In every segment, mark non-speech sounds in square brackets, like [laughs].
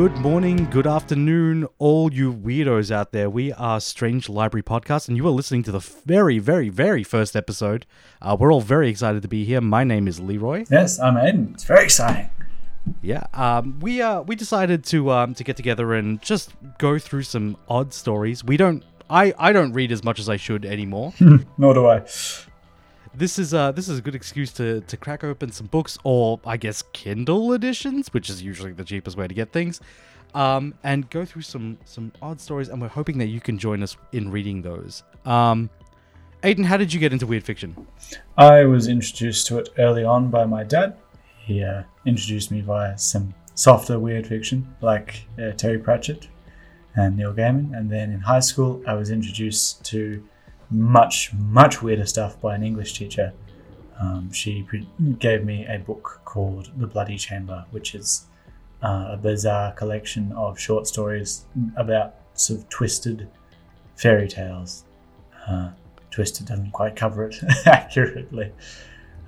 Good morning, good afternoon, all you weirdos out there. We are Strange Library Podcast, and you are listening to the very, very, very first episode. Uh, we're all very excited to be here. My name is Leeroy. Yes, I'm Aidan. It's very exciting. Yeah, um, we uh, we decided to um, to get together and just go through some odd stories. We don't, I I don't read as much as I should anymore. [laughs] Nor do I. this is uh this is a good excuse to to crack open some books or I guess Kindle editions, which is usually the cheapest way to get things. Um, and go through some some odd stories, and we're hoping that you can join us in reading those. Um, Aidan, how did you get into weird fiction? I was introduced to it early on by my dad. He uh, introduced me via some softer weird fiction like uh, Terry Pratchett and Neil Gaiman. And then in high school, I was introduced to much, much weirder stuff by an English teacher. Um, she pre- gave me a book called The Bloody Chamber, which is uh, a bizarre collection of short stories about sort of twisted fairy tales. Uh, twisted doesn't quite cover it [laughs] accurately.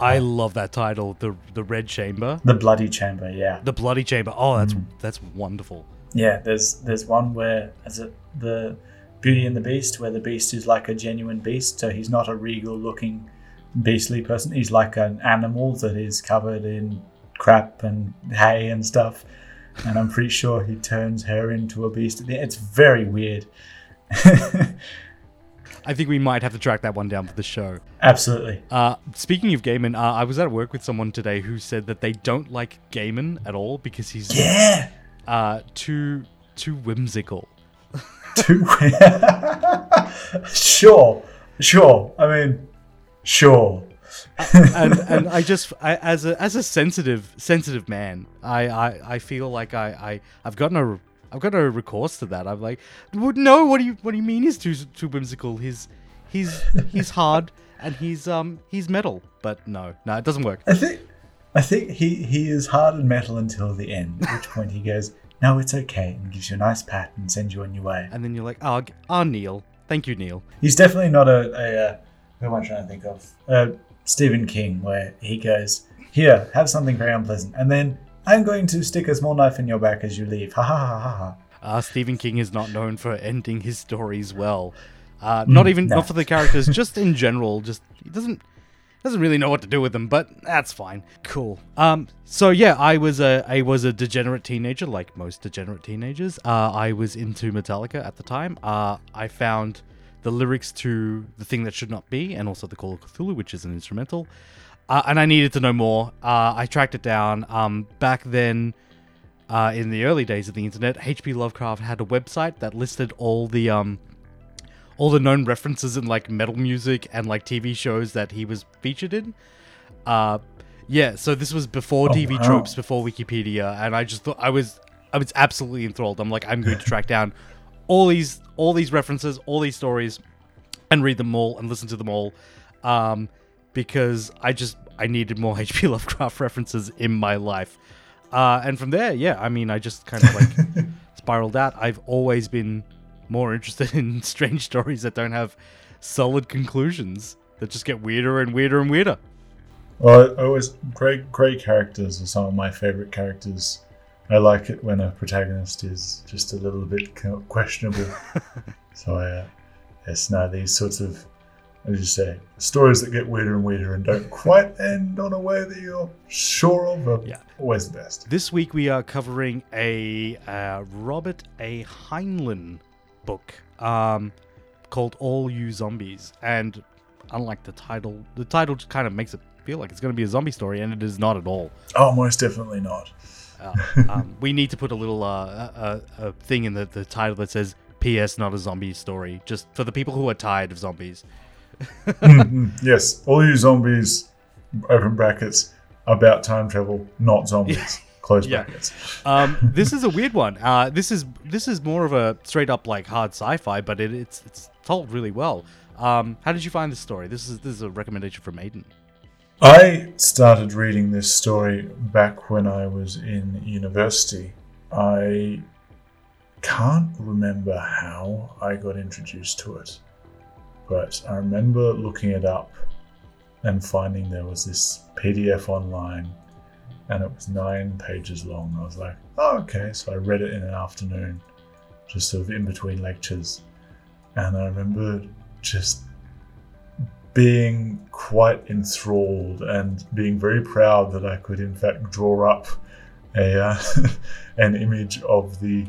I love that title, the the Red Chamber, The Bloody Chamber, yeah. the Bloody Chamber. Oh, that's that's wonderful. Yeah, there's there's one where is it the Beauty and the Beast, where the beast is like a genuine beast, so he's not a regal looking beastly person. He's like an animal that is covered in crap and hay and stuff. And I'm pretty sure he turns her into a beast. at the end. It's very weird. [laughs] I think we might have to track that one down for the show. Absolutely. Uh, speaking of Gaiman, uh, I was at work with someone today who said that they don't like Gaiman at all because he's Yeah. uh, too too whimsical. Too [laughs] sure. Sure. I mean, sure. and and I just I, as a as a sensitive sensitive man, I I, I feel like I, I I've got no I've got no recourse to that. I'm like, "Well, no, what do you what do you mean he's too too whimsical? He's he's he's hard and he's um he's metal, but no, no, it doesn't work. I think I think he, he is hard and metal until the end, at which point he goes, No, it's okay, and gives you a nice pat and sends you on your way. And then you're like, oh, oh Neil, thank you, Neil. He's definitely not a, a uh, who am I trying to think of? Uh, Stephen King, where he goes, Here, have something very unpleasant, and then I'm going to stick a small knife in your back as you leave. Ha ha ha ha ha. Uh, Stephen King is not known for ending his stories well. Uh, not even no. not for the characters, just in general. Just he doesn't doesn't really know what to do with them, but that's fine. Cool. Um. So yeah, I was a I was a degenerate teenager, like most degenerate teenagers. Uh, I was into Metallica at the time. Uh, I found the lyrics to "The Thing That Should Not Be" and also "The Call of Cthulhu," which is an instrumental. Uh, and I needed to know more. Uh, I tracked it down. Um, back then, uh, in the early days of the internet, H.P. Lovecraft had a website that listed all the um, all the known references in like metal music and like TV shows that he was featured in. Uh, yeah, so this was before Oh, TV wow. tropes, before Wikipedia, and I just thought I was I was absolutely enthralled. I'm like, I'm going to [laughs] track down all these all these references, all these stories, and read them all and listen to them all, um, because I just I needed more [laughs] H.P. Lovecraft references in my life. Uh, and from there, yeah, I mean, I just kind of like [laughs] spiraled out. I've always been more interested [laughs] in strange stories that don't have solid conclusions that just get weirder and weirder and weirder. Well, I always great great characters are some of my favorite characters. I like it when a protagonist is just a little bit questionable. [laughs] so I, uh, yes, no, these sorts of, as you say, stories that get weirder and weirder and don't quite end on a way that you're sure of are Yeah. always the best. This week we are covering a uh, Robert A. Heinlein book um, called All You Zombies. And unlike the title, the title just kind of makes it feel like it's going to be a zombie story, and it is not at all. Oh, most definitely not. Uh, um, we need to put a little uh, a, a a thing in the, the title that says "P.S. Not a zombie story," just for the people who are tired of zombies. Mm, yes, all you zombies, open brackets, about time travel, not zombies, close Yeah. brackets. Um, this is a weird one. Uh, this is this is more of a straight up like hard sci-fi, but it, it's it's told really well. Um, how did you find this story? This is this is a recommendation from Aidan. I started reading this story back when I was in university. I can't remember how I got introduced to it, but I remember looking it up and finding there was this PDF online and it was nine pages long. I was like, oh, okay. So I read it in an afternoon, just sort of in between lectures. And I remember just being quite enthralled and being very proud that I could, in fact, draw up a uh, [laughs] an image of the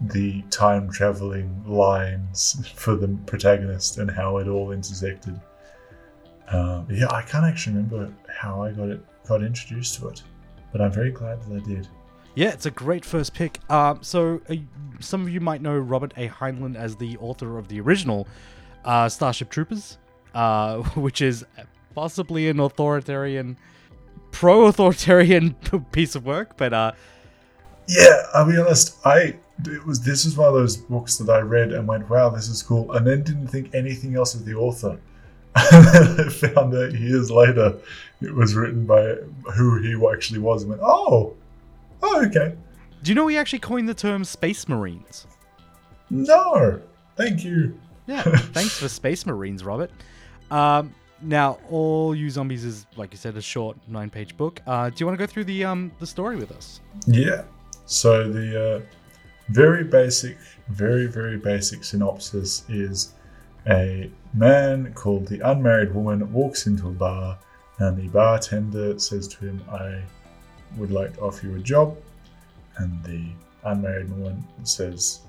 the time traveling lines for the protagonist and how it all intersected. Um, yeah, I can't actually remember how I got it got introduced to it, but I'm very glad that I did. Yeah, it's a great first pick. Um, so uh, some of you might know Robert A. Heinlein as the author of the original uh, Starship Troopers, uh, [laughs] which is possibly an authoritarian, pro-authoritarian [laughs] piece of work. But uh, Yeah, I'll be honest. I it was this is one of those books that I read and went, "Wow, this is cool," and then didn't think anything else of the author. And then I found out years later it was written by who he actually was, and went, "Oh, oh, okay." do you know he actually coined the term Space Marines? No, thank you. Yeah, [laughs] thanks for Space Marines, Robert. Um, now, All You Zombies is, like you said, a short nine-page book. Uh, do you want to go through the um the story with us? Yeah. So the uh, very basic, very very basic synopsis is a man called the unmarried woman walks into a bar, and the bartender says to him, "I would like to offer you a job," and the unmarried woman says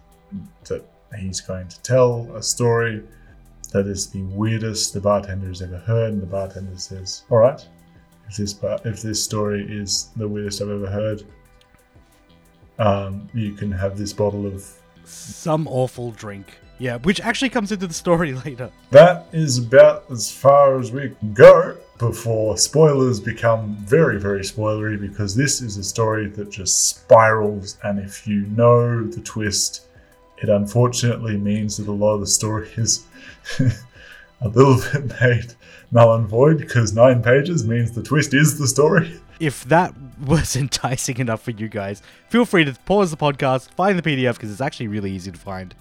that he's going to tell a story that is the weirdest the bartender has ever heard, and the bartender says, "All right." If this, bar- if this story is the weirdest I've ever heard, um, you can have this bottle of. Some awful drink. Yeah, which actually comes into the story [laughs] later. That is about as far as we can go before spoilers become very, very spoilery because this is a story that just spirals, and if you know the twist, it unfortunately means that a lot of the story is [laughs] a little bit made null and void because nine pages means the twist is the story. If that was [laughs] enticing enough for you guys, feel free to pause the podcast, find the PDF because it's actually really easy to find.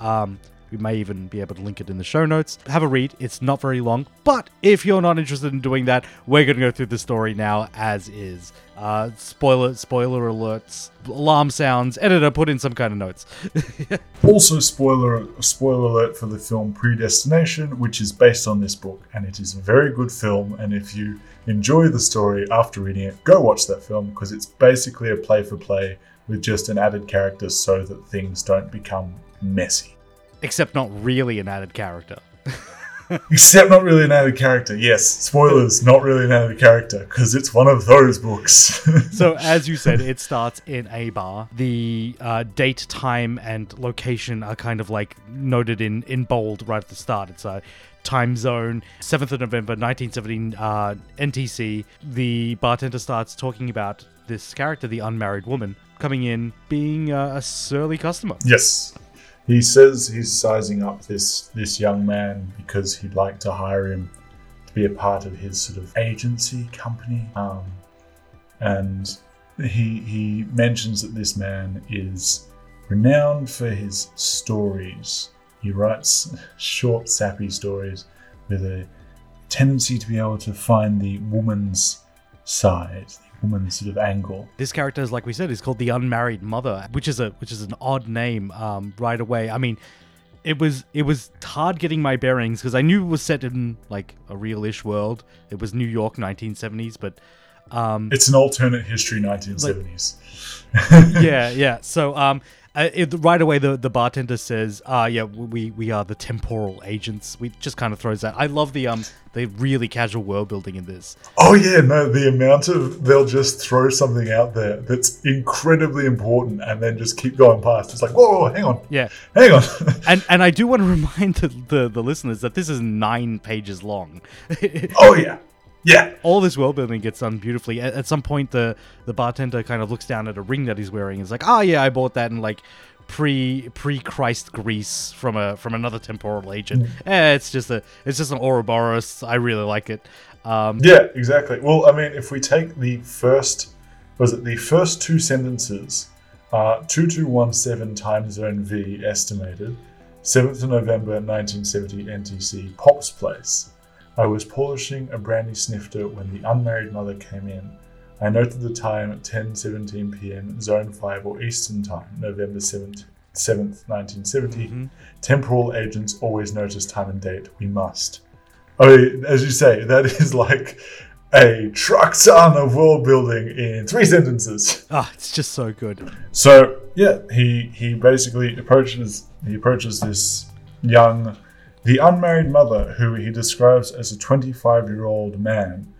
Um, we may even be able to link it in the show notes. Have a read. It's not very long, but if you're not interested in doing that, we're going to go through the story now as is. Uh, spoiler, spoiler alerts, alarm sounds. Editor, put in some kind of notes. [laughs] Also, spoiler spoiler alert for the film Predestination, which is based on this book, and it is a very good film. And if you enjoy the story after reading it, go watch that film because it's basically a play for play with just an added character so that things don't become messy. Except not really an added character. [laughs] Except not really an added character. Yes, spoilers, not really an added character because it's one of those books. [laughs] so as you said it starts in a bar the uh, date time and location are kind of like noted in in bold right at the start it's a time zone 7th of november 1917 uh, ntc the bartender starts talking about this character the unmarried woman coming in being uh, a surly customer Yes. He says he's sizing up this this young man because he'd like to hire him to be a part of his sort of agency company. Um, and he he mentions that this man is renowned for his stories. He writes [laughs] short, sappy stories with a tendency to be able to find the woman's side, the woman's sort of angle. this character is like we said is called the unmarried mother which is a which is an odd name um, right away i mean it was it was hard getting my bearings because i knew it was set in like a real-ish world it was new york 1970s but um, It's an alternate history 1970s. [laughs] yeah yeah so um uh, it, right away the, the bartender says uh yeah we we are the temporal agents. We just kind of throws that. I love the um the really casual world building in this. Oh yeah, no, the amount of they'll just throw something out there that's incredibly important and then just keep going past. It's like, whoa, whoa, hang on, yeah. Hang on. [laughs] and and i do want to [laughs] remind the, the the listeners that this is nine pages long. [laughs] Oh yeah, yeah. all this world building gets done beautifully. At, at some point, the the bartender kind of looks down at a ring that he's wearing. and is like, "Oh yeah, I bought that in like pre pre Christ Greece from a from another temporal agent. Eh, it's just a it's just an Ouroboros. I really like it. Um, Yeah, exactly. Well, I mean, if we take the first, was it the first two sentences, uh, 2217 time zone V estimated, 7th of November 1970 NTC, Pop's Place. I was polishing a brandy snifter when the unmarried mother came in. I noted the time at 10:17 p.m. Zone 5 or Eastern Time, November 7th, 7th 1970. Mhm. Temporal agents always notice time and date. We must. Oh, as you say, that [laughs] is like a truck ton of world building in three sentences. Ah, it's just so good. So yeah, he he basically approaches he approaches this young, the unmarried mother who he describes as a 25 year old man,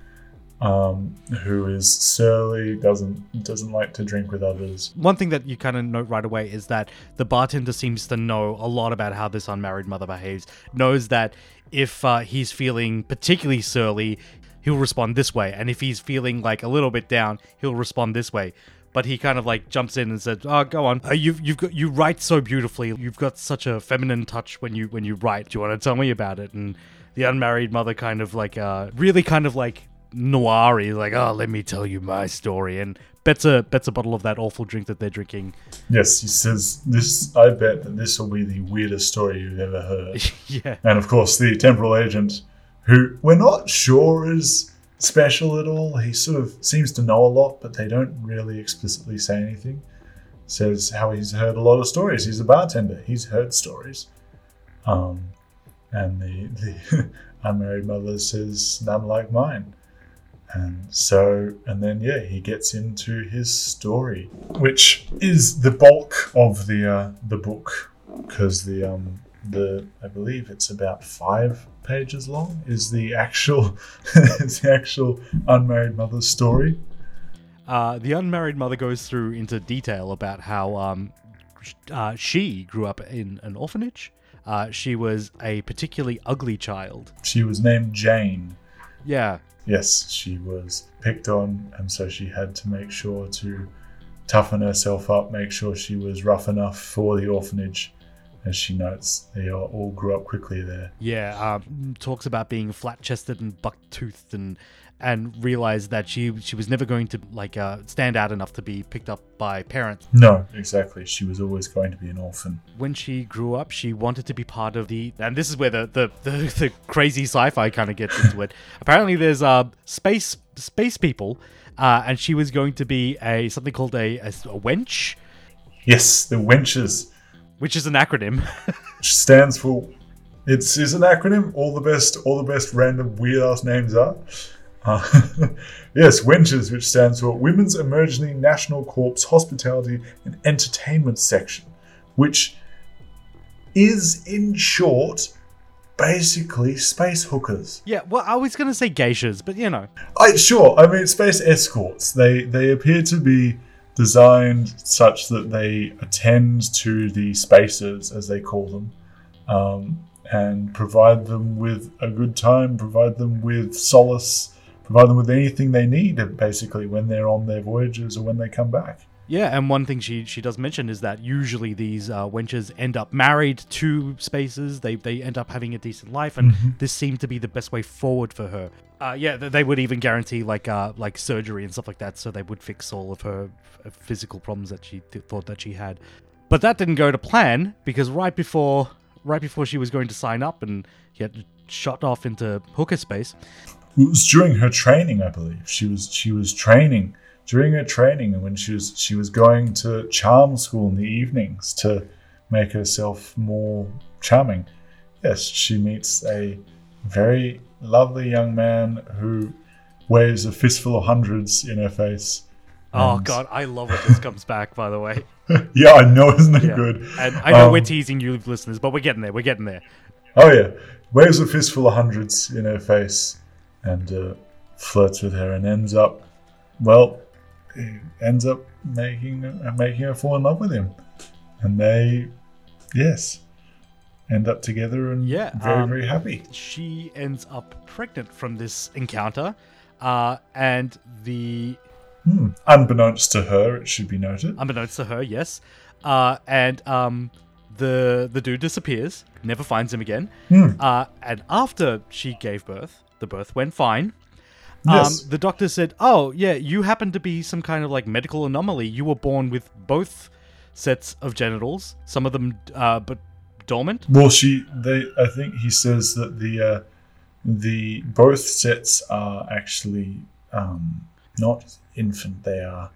um, who is surly, doesn't doesn't like to drink with others. One thing that you kind of note right away is that the bartender seems to know a lot about how this unmarried mother behaves. Knows that if uh, he's feeling particularly surly, he'll respond this way, and if he's feeling like a little bit down, he'll respond this way. But he kind of like jumps in and says, "Oh, go on. Uh, you've you've got you write so beautifully. You've got such a feminine touch when you when you write. Do you want to tell me about it?" And the unmarried mother kind of like uh really kind of like noir like, "Oh, let me tell you my story." And bets a bets a bottle of that awful drink that they're drinking. Yes, he says this. I bet that this will be the weirdest story you've ever heard. [laughs] yeah. and of course, the temporal agent, who we're not sure is special at all. He sort of seems to know a lot, but they don't really explicitly say anything. Says how he's heard a lot of stories. He's a bartender. He's heard stories. Um, and the the [laughs] unmarried mother says none like mine. And so, and then yeah, he gets into his story, which is the bulk of the uh, the book, because the um the I believe it's about five pages long. Is the actual [laughs] the actual unmarried mother's story? Uh, the unmarried mother goes through into detail about how um, uh, she grew up in an orphanage. Uh, she was a particularly ugly child. She was named Jane. Yeah, Yes, she was picked on, and so she had to make sure to toughen herself up, make sure she was rough enough for the orphanage. As she notes, they all all grew up quickly there. yeah. Um, talks about being flat-chested and buck-toothed, and and realized that she she was never going to like uh, stand out enough to be picked up by parents. No, exactly. She was always going to be an orphan. when she grew up, she wanted to be part of the, and this is where the the, the, the crazy sci-fi kind of gets into it. [laughs] Apparently, there's uh space space people, uh, and she was going to be a something called a, a, a wench, Yes, the Wenches, which is an acronym. [laughs] which stands for. It's is an acronym. All the best, all the best random weird ass names are. Uh, [laughs] yes, Wenches, which stands for Women's Emergency National Corps Hospitality and Entertainment Section, which is in short basically space hookers. yeah, well, I was gonna say geishas, but you know, I sure. I mean, space escorts. They they appear to be designed such that they attend to the spaces, as they call them, um, and provide them with a good time, provide them with solace, provide them with anything they need, basically, when they're on their voyages or when they come back. Yeah. And one thing she she does mention is that usually these uh, wenches end up married to spaces. They they end up having a decent life, and this seemed to be the best way forward for her. Uh, yeah, they would even guarantee like uh, like surgery and stuff like that, so they would fix all of her physical problems that she th- thought that she had. But that didn't go to plan because right before right before she was going to sign up and get shot off into hooker space, It was during her training, I believe. She was she was training during her training, and when she was she was going to charm school in the evenings to make herself more charming. Yes, she meets a very lovely young man who weighs a fistful of hundreds in her face. oh god, I love it. This comes back by the way. [laughs] yeah, I know, isn't it Yeah. good? And I know Um, we're teasing you listeners, but we're getting there. We're getting there. Oh yeah, waves a fistful of hundreds in her face, and uh, flirts with her, and ends up, well, he ends up making making her fall in love with him, and they, yes, end up together and Yeah, very um, very happy. she ends up pregnant from this encounter, uh, and the Hmm. Unbeknownst to her, it should be noted. unbeknownst to her, yes, uh, and um, the the dude disappears, never finds him again, Hmm. uh, and after she gave birth, the birth went fine. Yes. Um, the doctor said, "Oh, yeah, you happen to be some kind of like medical anomaly. You were born with both sets of genitals, some of them, uh, but dormant." Well, she they I think he says that the uh, the both sets are actually um, not infant. They are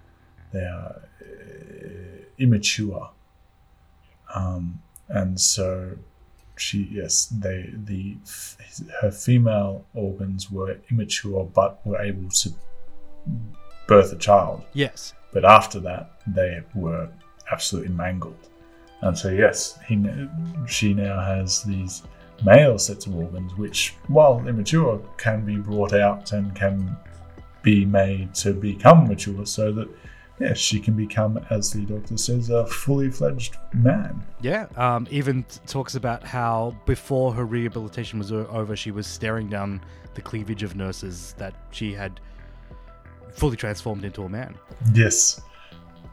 they are uh, immature, um, and so she yes they the her female organs were immature but were able to birth a child. Yes. But after that, they were absolutely mangled. And so, yes, he, she now has these male sets of organs, which, while immature, can be brought out and can be made to become mature so that, yes, she can become, as the doctor says, a fully fledged man. Yeah. Um, even t- talks about how before her rehabilitation was o- over, she was staring down the cleavage of nurses that she had fully transformed into a man. Yes.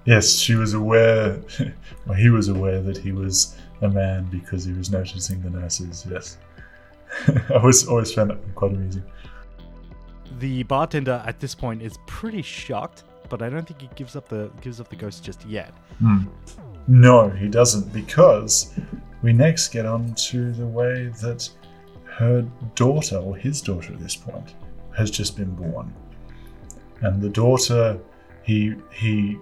Yes, she was aware, [laughs] well, he was aware that he was a man because he was noticing the nurses, yes. [laughs] I always, always found that quite amusing. The bartender at this point is pretty shocked, but I don't think he gives up the gives up the ghost just yet. Hmm. No, he doesn't, because we next get on to the way that her daughter, or his daughter at this point, has just been born. And the daughter, he he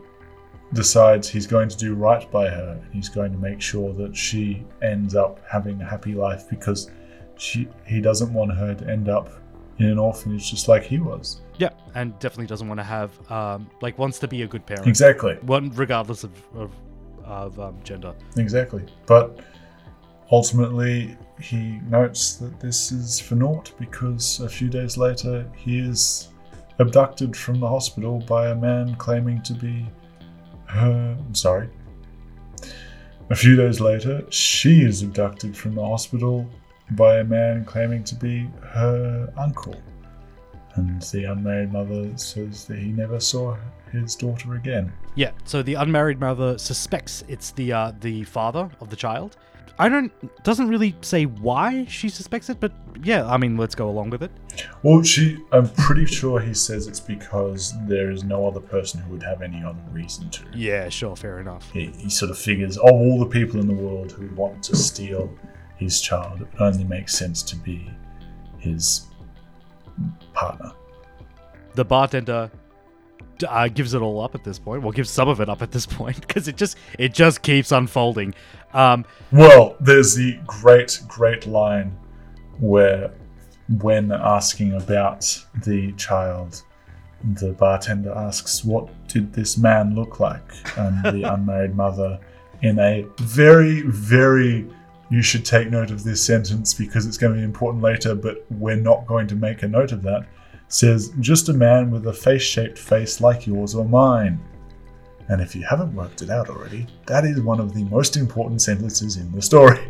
decides he's going to do right by her. He's going to make sure that she ends up having a happy life because she he doesn't want her to end up in an orphanage just like he was. Yeah, and definitely doesn't want to have um, like wants to be a good parent, Exactly. one regardless of of, of um, gender. Exactly. But ultimately, he notes that this is for naught because a few days later he is abducted from the hospital by a man claiming to be her. I'm sorry. A few days later, she is abducted from the hospital by a man claiming to be her uncle. And the unmarried mother says that he never saw his daughter again. Yeah, so the unmarried mother suspects it's the uh, the father of the child. I don't doesn't really say why she suspects it, but yeah, I mean, let's go along with it. Well, she. I'm pretty sure he says it's because there is no other person who would have any other reason to. Yeah, sure, fair enough. He, he sort of figures, of all the people in the world who want to steal his child, it only makes sense to be his partner. The bartender uh, gives it all up at this point. Well, gives some of it up at this [laughs] point because it just it just keeps unfolding. Um, Well, there's the great, great line where, when asking about the child, the bartender asks, What did this man look like? And the [laughs] unmarried mother, in a very, very you should take note of this sentence because it's going to be important later, but we're not going to make a note of that, says, Just a man with a face shaped face like yours or mine. And if you haven't worked it out already, that is one of the most important sentences in the story. [laughs]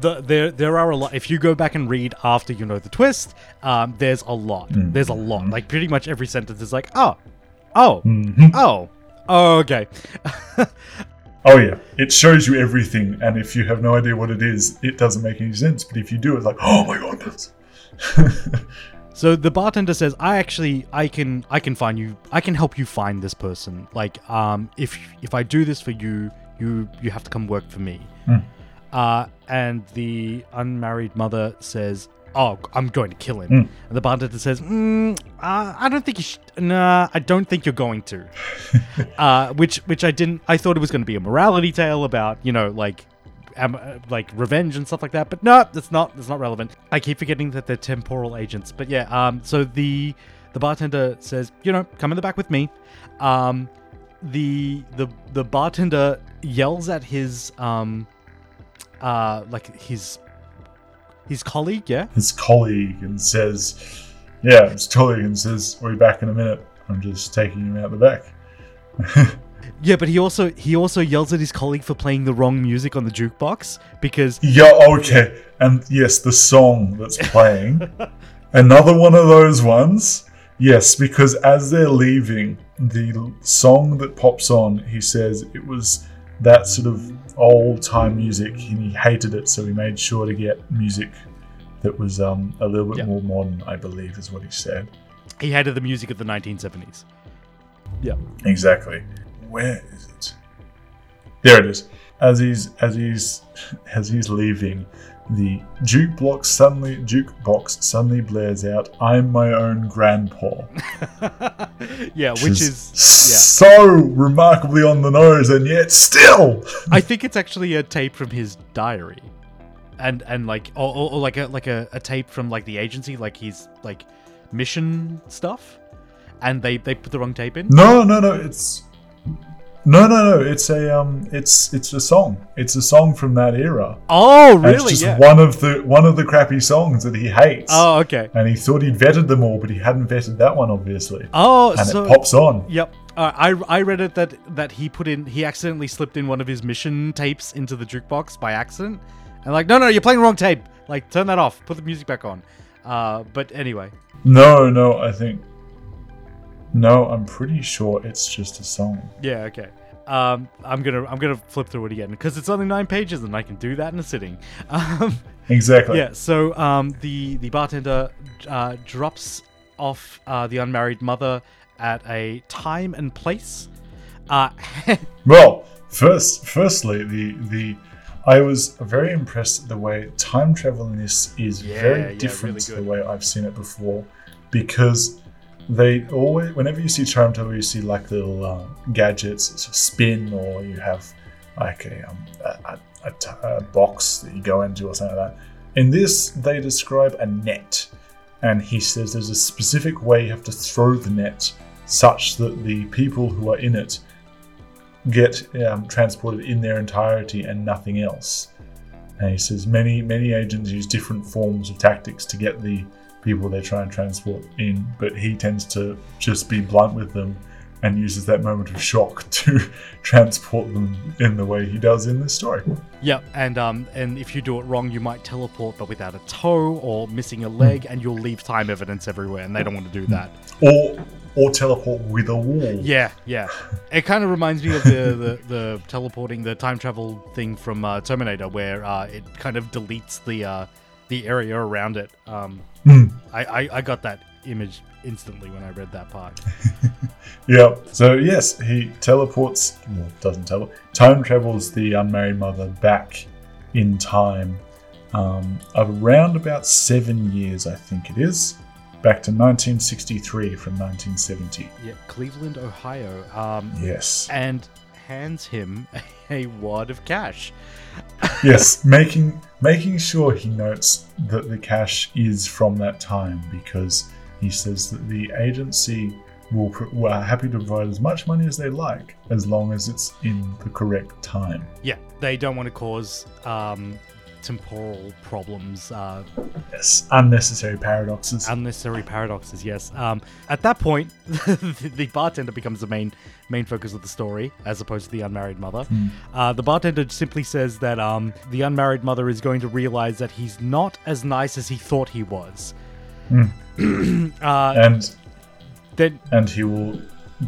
the, there there are a lot. If you go back and read after you know the twist, um, there's a lot. Mm. There's a lot. Mm. Like pretty much every sentence is like, oh, oh, oh, oh, okay. [laughs] oh, yeah, it shows you everything, and if you have no idea what it is, it doesn't make any sense. But if you do, it's like, oh my god, that's. [laughs] So the bartender says, "I actually, I can, I can find you. I can help you find this person. Like, um, if if I do this for you, you you have to come work for me." Uh, and the unmarried mother says, "Oh, I'm going to kill him." And the bartender says, mm, uh, "I don't think you should. Nah, I don't think you're going to." [laughs] uh, which which I didn't. I thought it was going to be a morality tale about you know like am, uh, like revenge and stuff like that. But no, that's not that's not relevant. I keep forgetting that they're temporal agents. But yeah, um, so the the bartender says, you know, come in the back with me. Um, the the the bartender yells at his um, uh, like his his colleague, yeah, His colleague and says, yeah, his colleague and says, we'll be back in a minute. I'm just taking him out the back. [laughs] yeah. But he also he also yells at his colleague for playing the wrong music on the jukebox because Yeah, okay. And yes, the song that's playing. [laughs] Another one of those ones. Yes, because as they're leaving, the song that pops on, he says it was that sort of old time music and he hated it, so he made sure to get music that was um, a little bit Yeah. more modern, I believe, is what he said. he hated the music of the 1970s. Yeah. Exactly. Where is it? There it is. As he's as he's [laughs] as he's leaving, the jukebox suddenly jukebox suddenly blares out. I'm my own grandpa. [laughs] [laughs] yeah, which is so remarkably on the nose, and yet still. I think it's actually a tape from his diary, and and like or, or, or like a like a, a tape from like the agency, like his like mission stuff, and they they put the wrong tape in. No, no, no. It's no, no, no. It's a um. It's it's a song. It's a song from that era. Oh, And really? it's just yeah. one of the one of the crappy songs that he hates. Oh, okay. And he thought he'd vetted them all, but he hadn't vetted that one, obviously. Oh, and so it pops on. Yep. Uh, I I read it that that he put in he accidentally slipped in one of his mission tapes into the jukebox by accident, and like no no you're playing the wrong tape like turn that off put the music back on, uh but anyway No, no, I think. No, I'm pretty sure it's just a song. yeah okay um I'm gonna I'm gonna flip through it again because it's only nine pages and I can do that in a sitting [laughs] um Exactly. yeah so um the the bartender uh, drops off uh, the unmarried mother at a time and place uh [laughs] Well, first, firstly, the the I was very impressed at the way time travel in this is Yeah, very yeah, different really to the way I've seen it before, because they always, whenever you see time travel, you see like little uh, gadgets, spin, or you have like a, um, box that you go into or something like that. In this, they describe a net, and he says there's a specific way you have to throw the net such that the people who are in it get um, transported in their entirety and nothing else. And he says many many agents use different forms of tactics to get the people they try and transport in, but he tends to just be blunt with them and uses that moment of shock [laughs] to transport them in the way he does in this story. Yep, and um, and if you do it wrong, you might teleport, but without a toe or missing a leg, and you'll leave time evidence everywhere, and they don't want to do that. Or or teleport with a wall. Yeah, yeah. It kind of reminds me of the, the, the teleporting, the time travel thing from uh, Terminator, where uh, it kind of deletes the uh, the area around it. Um, Hmm. I, I I got that image instantly when I read that part. [laughs] Yeah. So yes, he teleports. Well, doesn't teleport. Time travels the unmarried mother back in time, um, around about seven years, I think it is, back to 1963 from 1970. Yeah, Cleveland, Ohio. Um, Yes. and hands him a wad of cash. yes, making making sure he notes that the cash is from that time because he says that the agency will are happy to provide as much money as they like as long as it's in the correct time. Yeah, they don't want to cause um, temporal problems, uh, Yes, unnecessary paradoxes. unnecessary paradoxes. Yes. Um, at that point, [laughs] the, bartender becomes the main main focus of the story, as opposed to the unmarried mother. Uh, the bartender simply says that um, the unmarried mother is going to realize that he's not as nice as he thought he was. [clears throat] uh, and then and he will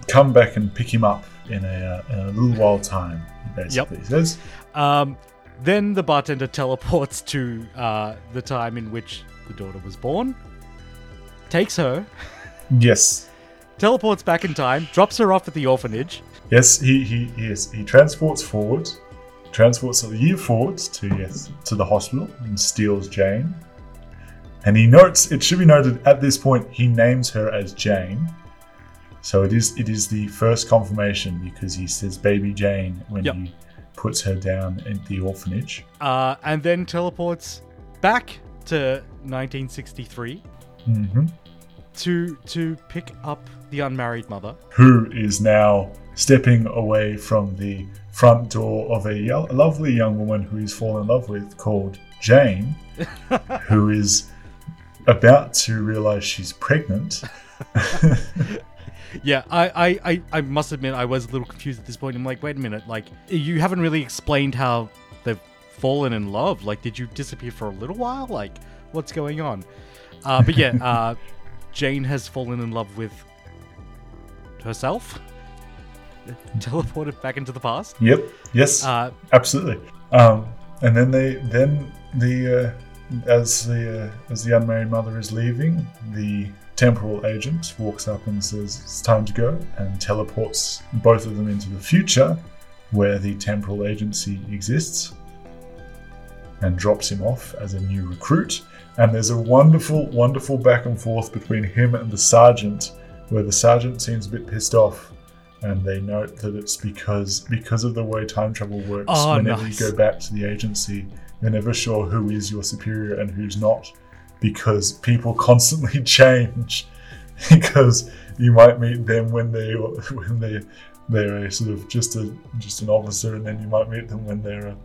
come back and pick him up in a, uh, in a little while time. He basically says. Um, then the bartender teleports to uh, the time in which the daughter was born, takes her, Yes, teleports back in time, drops her off at the orphanage. yes, he he he, is, he transports forward, transports a year forward to yes to the hospital and steals Jane. And he notes it should be noted at this point he names her as Jane. So it is it is the first confirmation because he says baby Jane when Yep. he puts her down in the orphanage. Uh, and then teleports back to 1963 hmm to to pick up the unmarried mother. who is now stepping away from the front door of a yo- lovely young woman who he's fallen in love with called Jane, [laughs] who is about to realize she's pregnant. [laughs] Yeah, I, I, I, I must admit I was a little confused at this point. I'm like, wait a minute, like you haven't really explained how they've fallen in love. Like, did you disappear for a little while? Like, what's going on? Uh, but yeah, [laughs] uh, Jane has fallen in love with herself. [laughs] Teleported back into the past. Yep. Yes. Uh, absolutely. Um, and then they then the uh, as the uh, as the unmarried mother is leaving, the temporal agent walks up and says it's time to go and teleports both of them into the future where the temporal agency exists. and drops him off as a new recruit. And there's a wonderful, wonderful back and forth between him and the sergeant, where the sergeant seems a bit pissed off. And they note that it's because because of the way time travel works. Oh, whenever nice. you go back to the agency, you're never sure who is your superior and who's not, because people constantly [laughs] change. because you might meet them when they when they they're a sort of just a just an officer, and then you might meet them when they're a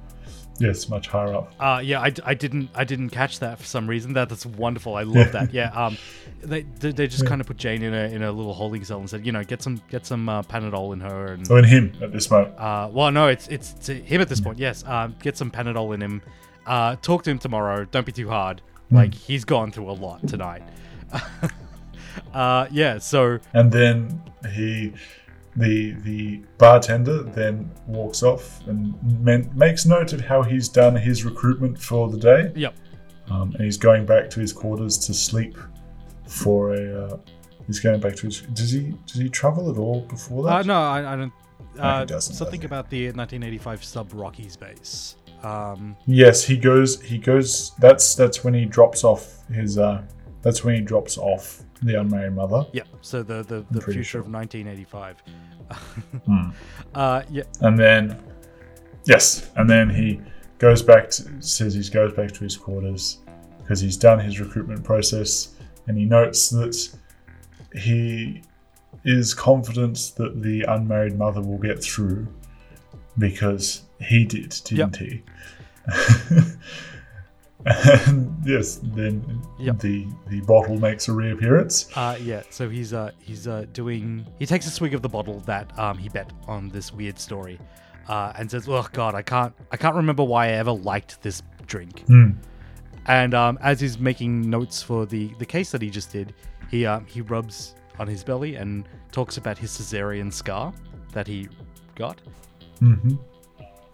yes much higher up. Uh, yeah, I, I didn't I didn't catch that for some reason. That that's wonderful. I love that. [laughs] Yeah. Um, they they just kind of put Jane in a in a little holding cell and said, you know, get some get some uh, Panadol in her and. So in him at this moment, Uh, well, no, it's it's him at this point. Yes. Um, get some Panadol in him. Uh, talk to him tomorrow. Don't be too hard. Like he's gone through a lot tonight. [laughs] uh, yeah. So and then he. The, the bartender then walks off and men, makes note of how he's done his recruitment for the day. yep. um, and he's going back to his quarters to sleep for a. Uh, he's going back to his. Does he does he travel at all before that? Uh, no, I, I don't. Uh, doesn't, something does he? about the 1985 sub Rockies base. Um, Yes, he goes. He goes. That's that's when he drops off his. Uh, that's when he drops off the unmarried mother. yeah. So the the, the future sure. of 1985. [laughs] Hmm. Uh, yeah. And then, yes, and then he goes back to says he goes back to his quarters because he's done his recruitment process, and he notes that he is confident that the unmarried mother will get through because he did, didn't he? [laughs] and yes, then Yep. the the bottle makes a reappearance. Uh, yeah, so he's uh he's uh doing he takes a swig of the bottle that um he bet on this weird story, uh, and says, "Oh God, I can't I can't remember why I ever liked this drink." Hmm. And um, as he's making notes for the the case that he just did, he um he rubs on his belly and talks about his cesarean scar that he got. hmm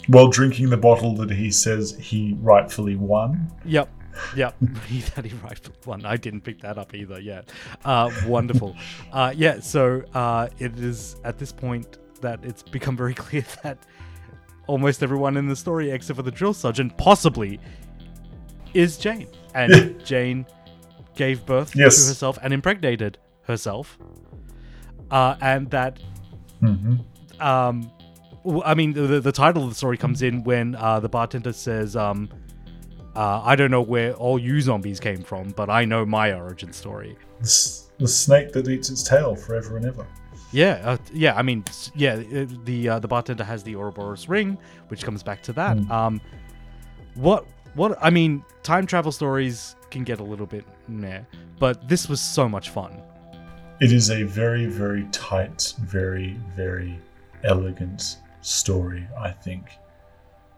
While drinking the bottle that he says he rightfully won. Yep. Yep, [laughs] he that he right one. I didn't pick that up either yet. Uh, wonderful. [laughs] uh, yeah, so uh, it is at this point that it's become very [laughs] clear that almost everyone in the story, except for the drill sergeant, possibly is Jane, and Jane gave birth Yes. to herself and impregnated herself, uh, and that hmm um, I mean, the, the- title of the story comes in when uh, the bartender says, um, uh, "I don't know where all you zombies came from, but I know my origin story." The, s- the snake that eats its tail forever and ever. Yeah, uh, yeah. I mean, yeah. The uh, the bartender has the Ouroboros ring, which comes back to that. Mm. Um, what what I mean, time travel stories can get a little bit meh, but this was so much fun. It is a very, very tight, very, very elegant story, I think,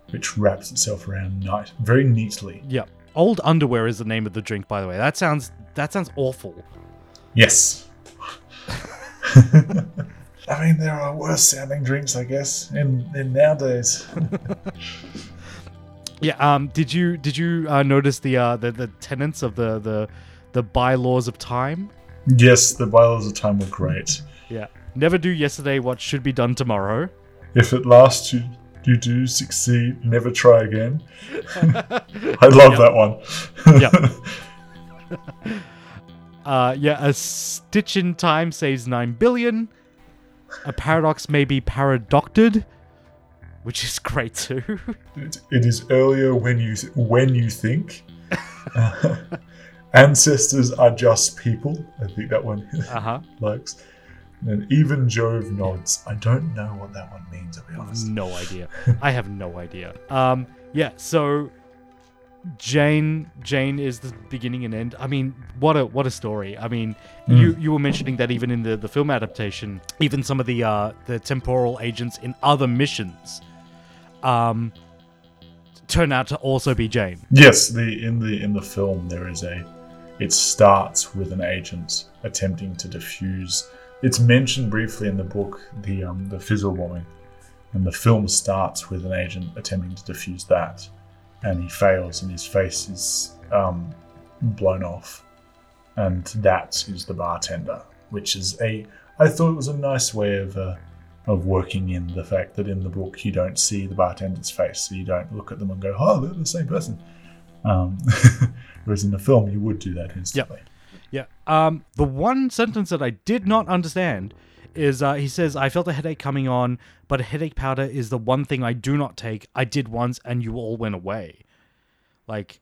which wraps itself around night very neatly. Yeah. Old underwear is the name of the drink, by the way. That sounds that sounds awful. Yes. [laughs] I mean, there are worse sounding drinks, I guess, in, in nowadays. [laughs] Yeah. Um. Did you did you uh, notice the uh the, the tenets of the the the bylaws of time? yes, the bylaws of time were great. Yeah. Never do yesterday what should be done tomorrow. If at last you, you do succeed, never try again. [laughs] I love that one. Yep. [laughs] Uh. Yeah. A stitch in time saves nine billion. A paradox may be paradocted, which is great too. It, it is earlier when you th- when you think. [laughs] Ancestors are just people. I think that one uh huh. likes. And even Jove nods. I don't know what that one means. To be honest. No [laughs] idea. I have no idea. Um, yeah. So Jane, Jane is the beginning and end. I mean, what a what a story. I mean, you you were mentioning that even in the the film adaptation, even some of the uh the temporal agents in other missions, um, turn out to also be Jane. Yes, the in the in the film there is a. It starts with an agent attempting to defuse. It's mentioned briefly in the book, the um, the fizzle bombing, and the film starts with an agent attempting to defuse that, and he fails, and his face is um, blown off, and that is the bartender, which is a. I thought it was a nice way of uh, of working in the fact that in the book you don't see the bartender's face, so you don't look at them and go, "Oh, they're the same person." Um, [laughs] whereas in the film, you would do that instantly. Yeah. Um, the one sentence that I did not understand is uh, he says, I felt a headache coming on, but a headache powder is the one thing I do not take. I did once and you all went away. Like,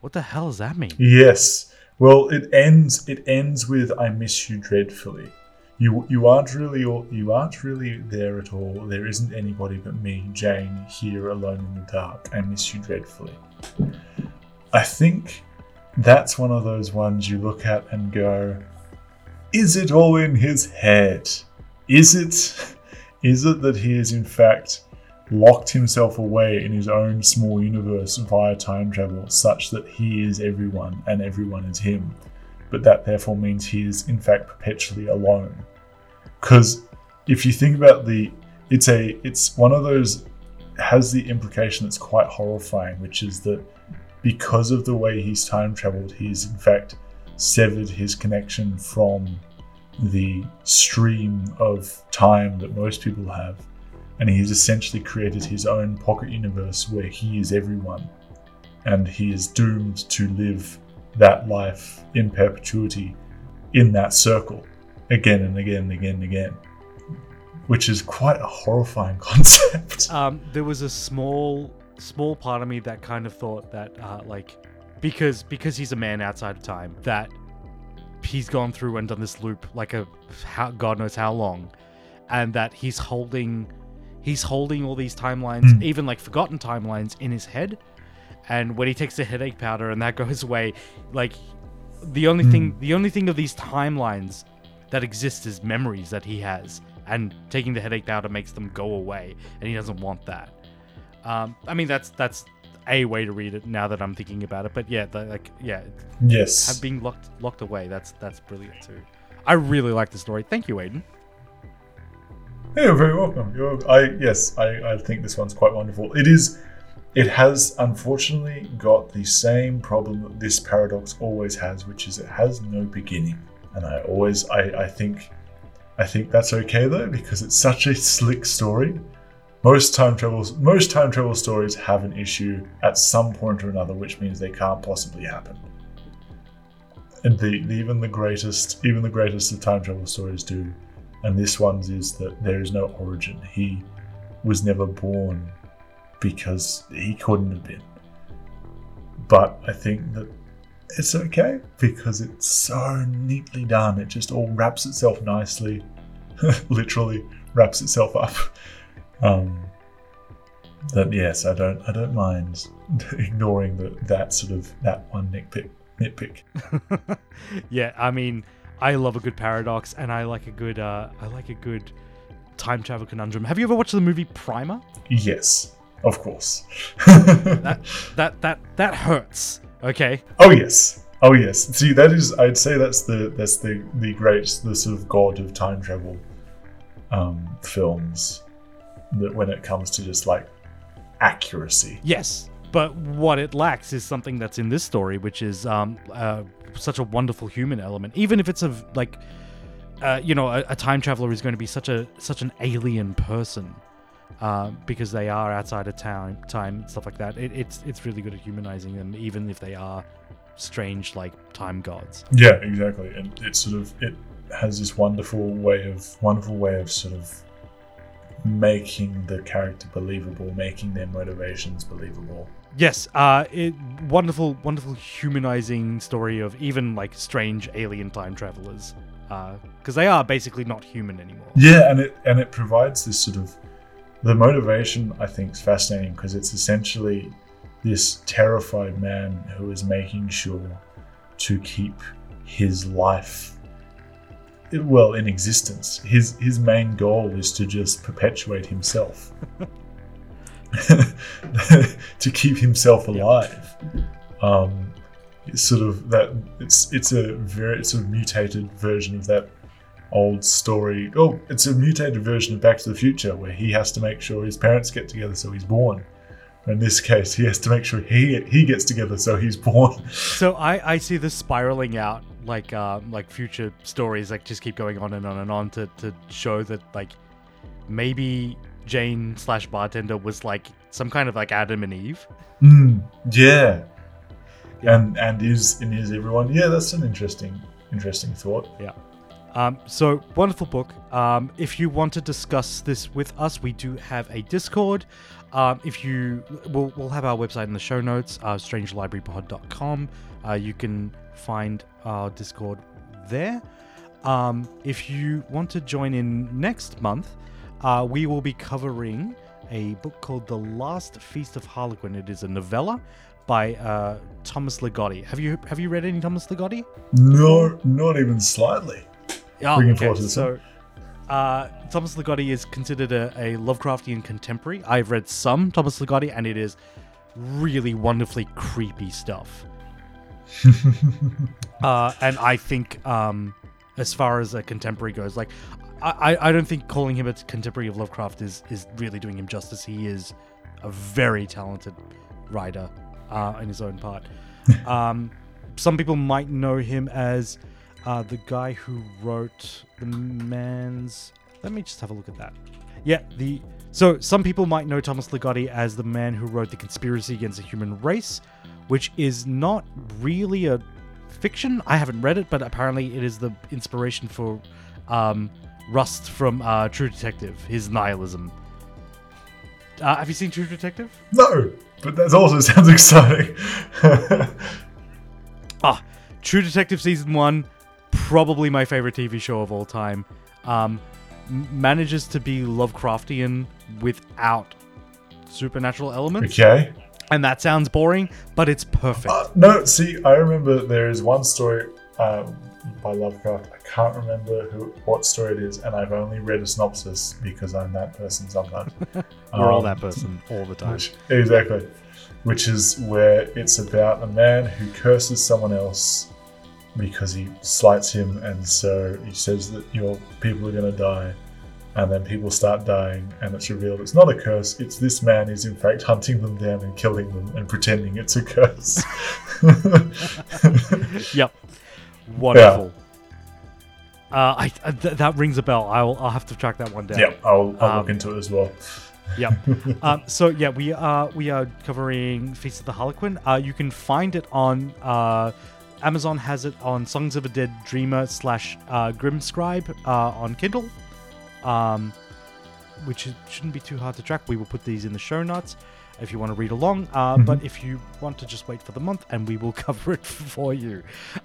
what the hell does that mean? Yes. Well, it ends. It ends with "I miss you dreadfully." You you aren't really you aren't really there at all. There isn't anybody but me, Jane, here alone in the dark. I miss you dreadfully. I think that's one of those ones you look at and go, is it all in his head? Is it is it that he is in fact locked himself away in his own small universe via time travel such that he is everyone and everyone is him? But that therefore means he is in fact perpetually alone. Cuz if you think about the it's a it's one of those has the implication that's quite horrifying, which is that because of the way he's time traveled, he's in fact severed his connection from the stream of time that most people have. And he's essentially created his own pocket universe where he is everyone. And he is doomed to live that life in perpetuity in that circle again and again and again and again. Which is quite a horrifying [laughs] concept. Um, there was a small, small part of me that kind of thought that, uh, like, because because he's a man outside of time, that he's gone through and done this loop like a how, God knows how long, and that he's holding he's holding all these timelines, Mm. even like forgotten timelines, in his head. And when he takes the headache powder and that [laughs] goes away, like the only thing the only thing of these timelines that exists is memories that he has, and taking the headache powder makes them go away, and he doesn't want that. Um, I mean, that's that's a way to read it now that I'm thinking about it. But yeah, the, like yeah, yes. have being locked locked away. That's that's brilliant too. I really like the story. Thank you, Aidan. Hey, you're very welcome. You're, I yes, I, I think this one's quite wonderful. It is. It has unfortunately got the same problem that this paradox always has, which is it has no beginning. And I always, I, I think, I think that's okay though because it's such a slick story. Most time travels, most time travel stories have an issue at some point or another, which means they can't possibly happen. And the, the even the greatest, even the greatest of time travel stories do and this one's is that there is no origin. He was never born because he couldn't have been. But I think that it's okay because it's so neatly done. It just all wraps itself nicely, [laughs] literally wraps itself up. Um, that yes, I don't, I don't mind [laughs] ignoring that that sort of that one nitpick. Nitpick. [laughs] yeah, I mean, I love a good paradox, and I like a good uh, I like a good time travel conundrum. Have you ever watched the movie Primer? Yes, of course. [laughs] That that that that hurts. Okay. Oh yes. Oh yes. See, that is. I'd say that's the that's the the great the sort of god of time travel um, films. That when it comes to just like accuracy. Yes, but what it lacks is something that's in this story, which is um, uh, such a wonderful human element. Even if it's a like, uh, you know, a, a time traveler is going to be such a such an alien person. Uh, because they are outside of town, time, stuff like that. It, it's it's really good at humanizing them, even if they are strange, like time gods. Yeah, exactly. And it sort of it has this wonderful way of wonderful way of sort of making the character believable, making their motivations believable. Yes, uh, it wonderful, wonderful humanizing story of even like strange alien time travelers, because they are basically not human anymore. Yeah, and it and it provides this sort of the motivation. I think is fascinating because it's essentially this terrified man who is making sure to keep his life well in existence. His his main goal is to just perpetuate himself. [laughs] to keep himself alive. Um, it's sort of that it's it's a very sort of mutated version of that old story. Oh, it's a mutated version of Back to the Future where he has to make sure his parents get together so he's born. In this case, he has to make sure he he gets together so he's born. So I, I see this spiraling out like um, like future stories like just keep going on and on and on to, to show that like maybe Jane slash bartender was like some kind of like Adam and Eve. Mm, yeah. Yeah. And and is and is everyone? Yeah, that's an interesting interesting thought. Um, so wonderful book. Um, if you want to discuss this with us, we do have a Discord. Um, if you, we'll, we'll have our website in the show notes, uh, strangelibrarypod.com. Uh, you can find our Discord there. Um, if you want to join in next month, uh, we will be covering a book called The Last Feast of Harlequin. It is a novella by uh, Thomas Ligotti. Have you have you read any Thomas Ligotti? No, not even slightly. Oh, Looking okay. forward to this So, uh, Thomas Ligotti is considered a, a Lovecraftian contemporary. I've read some Thomas Ligotti, and it is really wonderfully creepy stuff. [laughs] uh, and I think, um, as far as a contemporary goes, like, I, I- I don't think calling him a contemporary of Lovecraft is, is really doing him justice. He is a very talented writer uh, in his own part. [laughs] um, some people might know him as uh, the guy who wrote the man's. Let me just have a look at that. Yeah, the so some people might know Thomas Ligotti as the man who wrote the Conspiracy Against the Human Race, which is not really a fiction. I haven't read it, but apparently it is the inspiration for um, Rust from uh, True Detective. His nihilism. Uh, have you seen True Detective? No, but that also [laughs] sounds exciting. [laughs] Ah, True Detective season one, probably my favorite TV show of all time. Um, manages to be Lovecraftian without supernatural elements, okay. and that sounds boring, but it's perfect. Uh, no, see, I remember there is one story um, by Lovecraft. I can't remember who, what story it is, and I've only read a synopsis because I'm that person sometimes. [laughs] We're all Um, that person all the time. Which, exactly. Which is where it's about a man who curses someone else because he slights him, and so he says that your people are going to die. And then people start dying, and it's revealed it's not a curse. It's this man is in fact hunting them down and killing them and pretending it's a curse. [laughs] Yep, wonderful. Uh, I uh, th- that rings a bell. I'll I'll have to track that one down. yeah, I'll, I'll Um, look into it as well. Yep. [laughs] um, so yeah, we are we are covering Feast of the Harlequin. Uh, you can find it on uh, Amazon has it on Songs of a Dead Dreamer slash uh, Grimscribe uh, on Kindle, um, which shouldn't be too hard to track. We will put these in the show notes if you want to read along. Uh, But if you want to just wait for the month, and we will [laughs] cover it for you.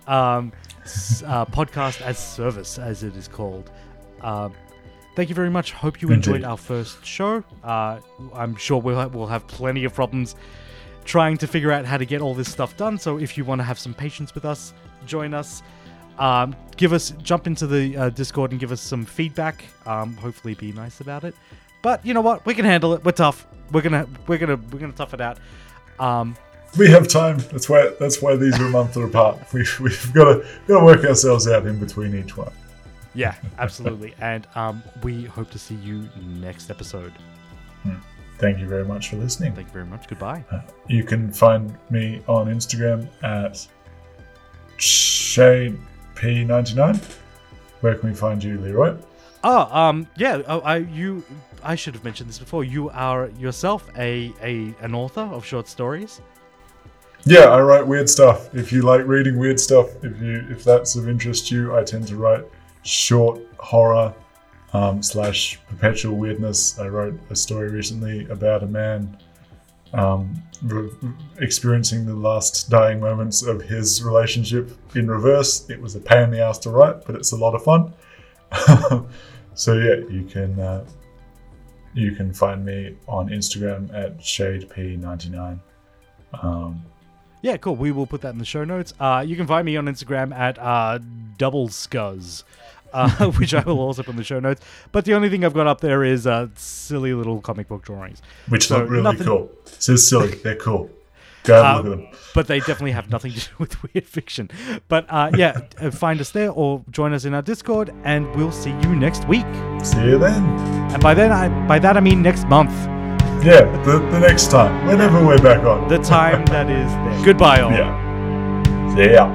Um, uh, podcast as service, as it is called. Um, thank you very much. Hope you enjoyed Indeed. our first show. Uh, I'm sure we'll have, we'll have plenty of problems trying to figure out how to get all this stuff done. So if you want to have some patience with us, join us. Um, give us jump into the uh, Discord and give us some feedback. Um, hopefully, be nice about it. But you know what? We can handle it. We're tough. We're gonna we're gonna we're gonna tough it out. Um, We have time. That's why. That's why these are a month apart. [laughs] We've, we've got to got to work ourselves out in between each one. yeah, absolutely. and um, we hope to see you next episode. Thank you very much for listening. Thank you very much. Goodbye. You can find me on Instagram at ShadeP99. Where can we find you, Leeroy? Oh, um, yeah. Oh, I you. I should have mentioned this before. You are yourself a, a an author of short stories. Yeah, I write weird stuff. If you like reading weird stuff, if you if that's of interest to you, I tend to write short horror um, slash perpetual weirdness. I wrote a story recently about a man um, re- experiencing the last dying moments of his relationship in reverse. It was a pain in the ass to write, but it's a lot of fun. [laughs] so yeah, you can uh, you can find me on Instagram at shadep99. Um, Yeah, cool. We will put that in the show notes. Uh, you can find me on Instagram at uh, double scuzz, uh, [laughs] which I will also put in the show notes. But the only thing I've got up there is uh, silly little comic book drawings. which So look really nothing- cool. So silly, [laughs] they're cool. Go have a Uh, look at them. But they definitely have nothing to do [laughs] with weird fiction. But uh, yeah, uh, find us there or join us in our Discord, and we'll see you next week. See you then. And by then, I by that I mean next month, Yeah, the, the next time, whenever we're back on. the time that is there. Goodbye, all. Yeah. See ya.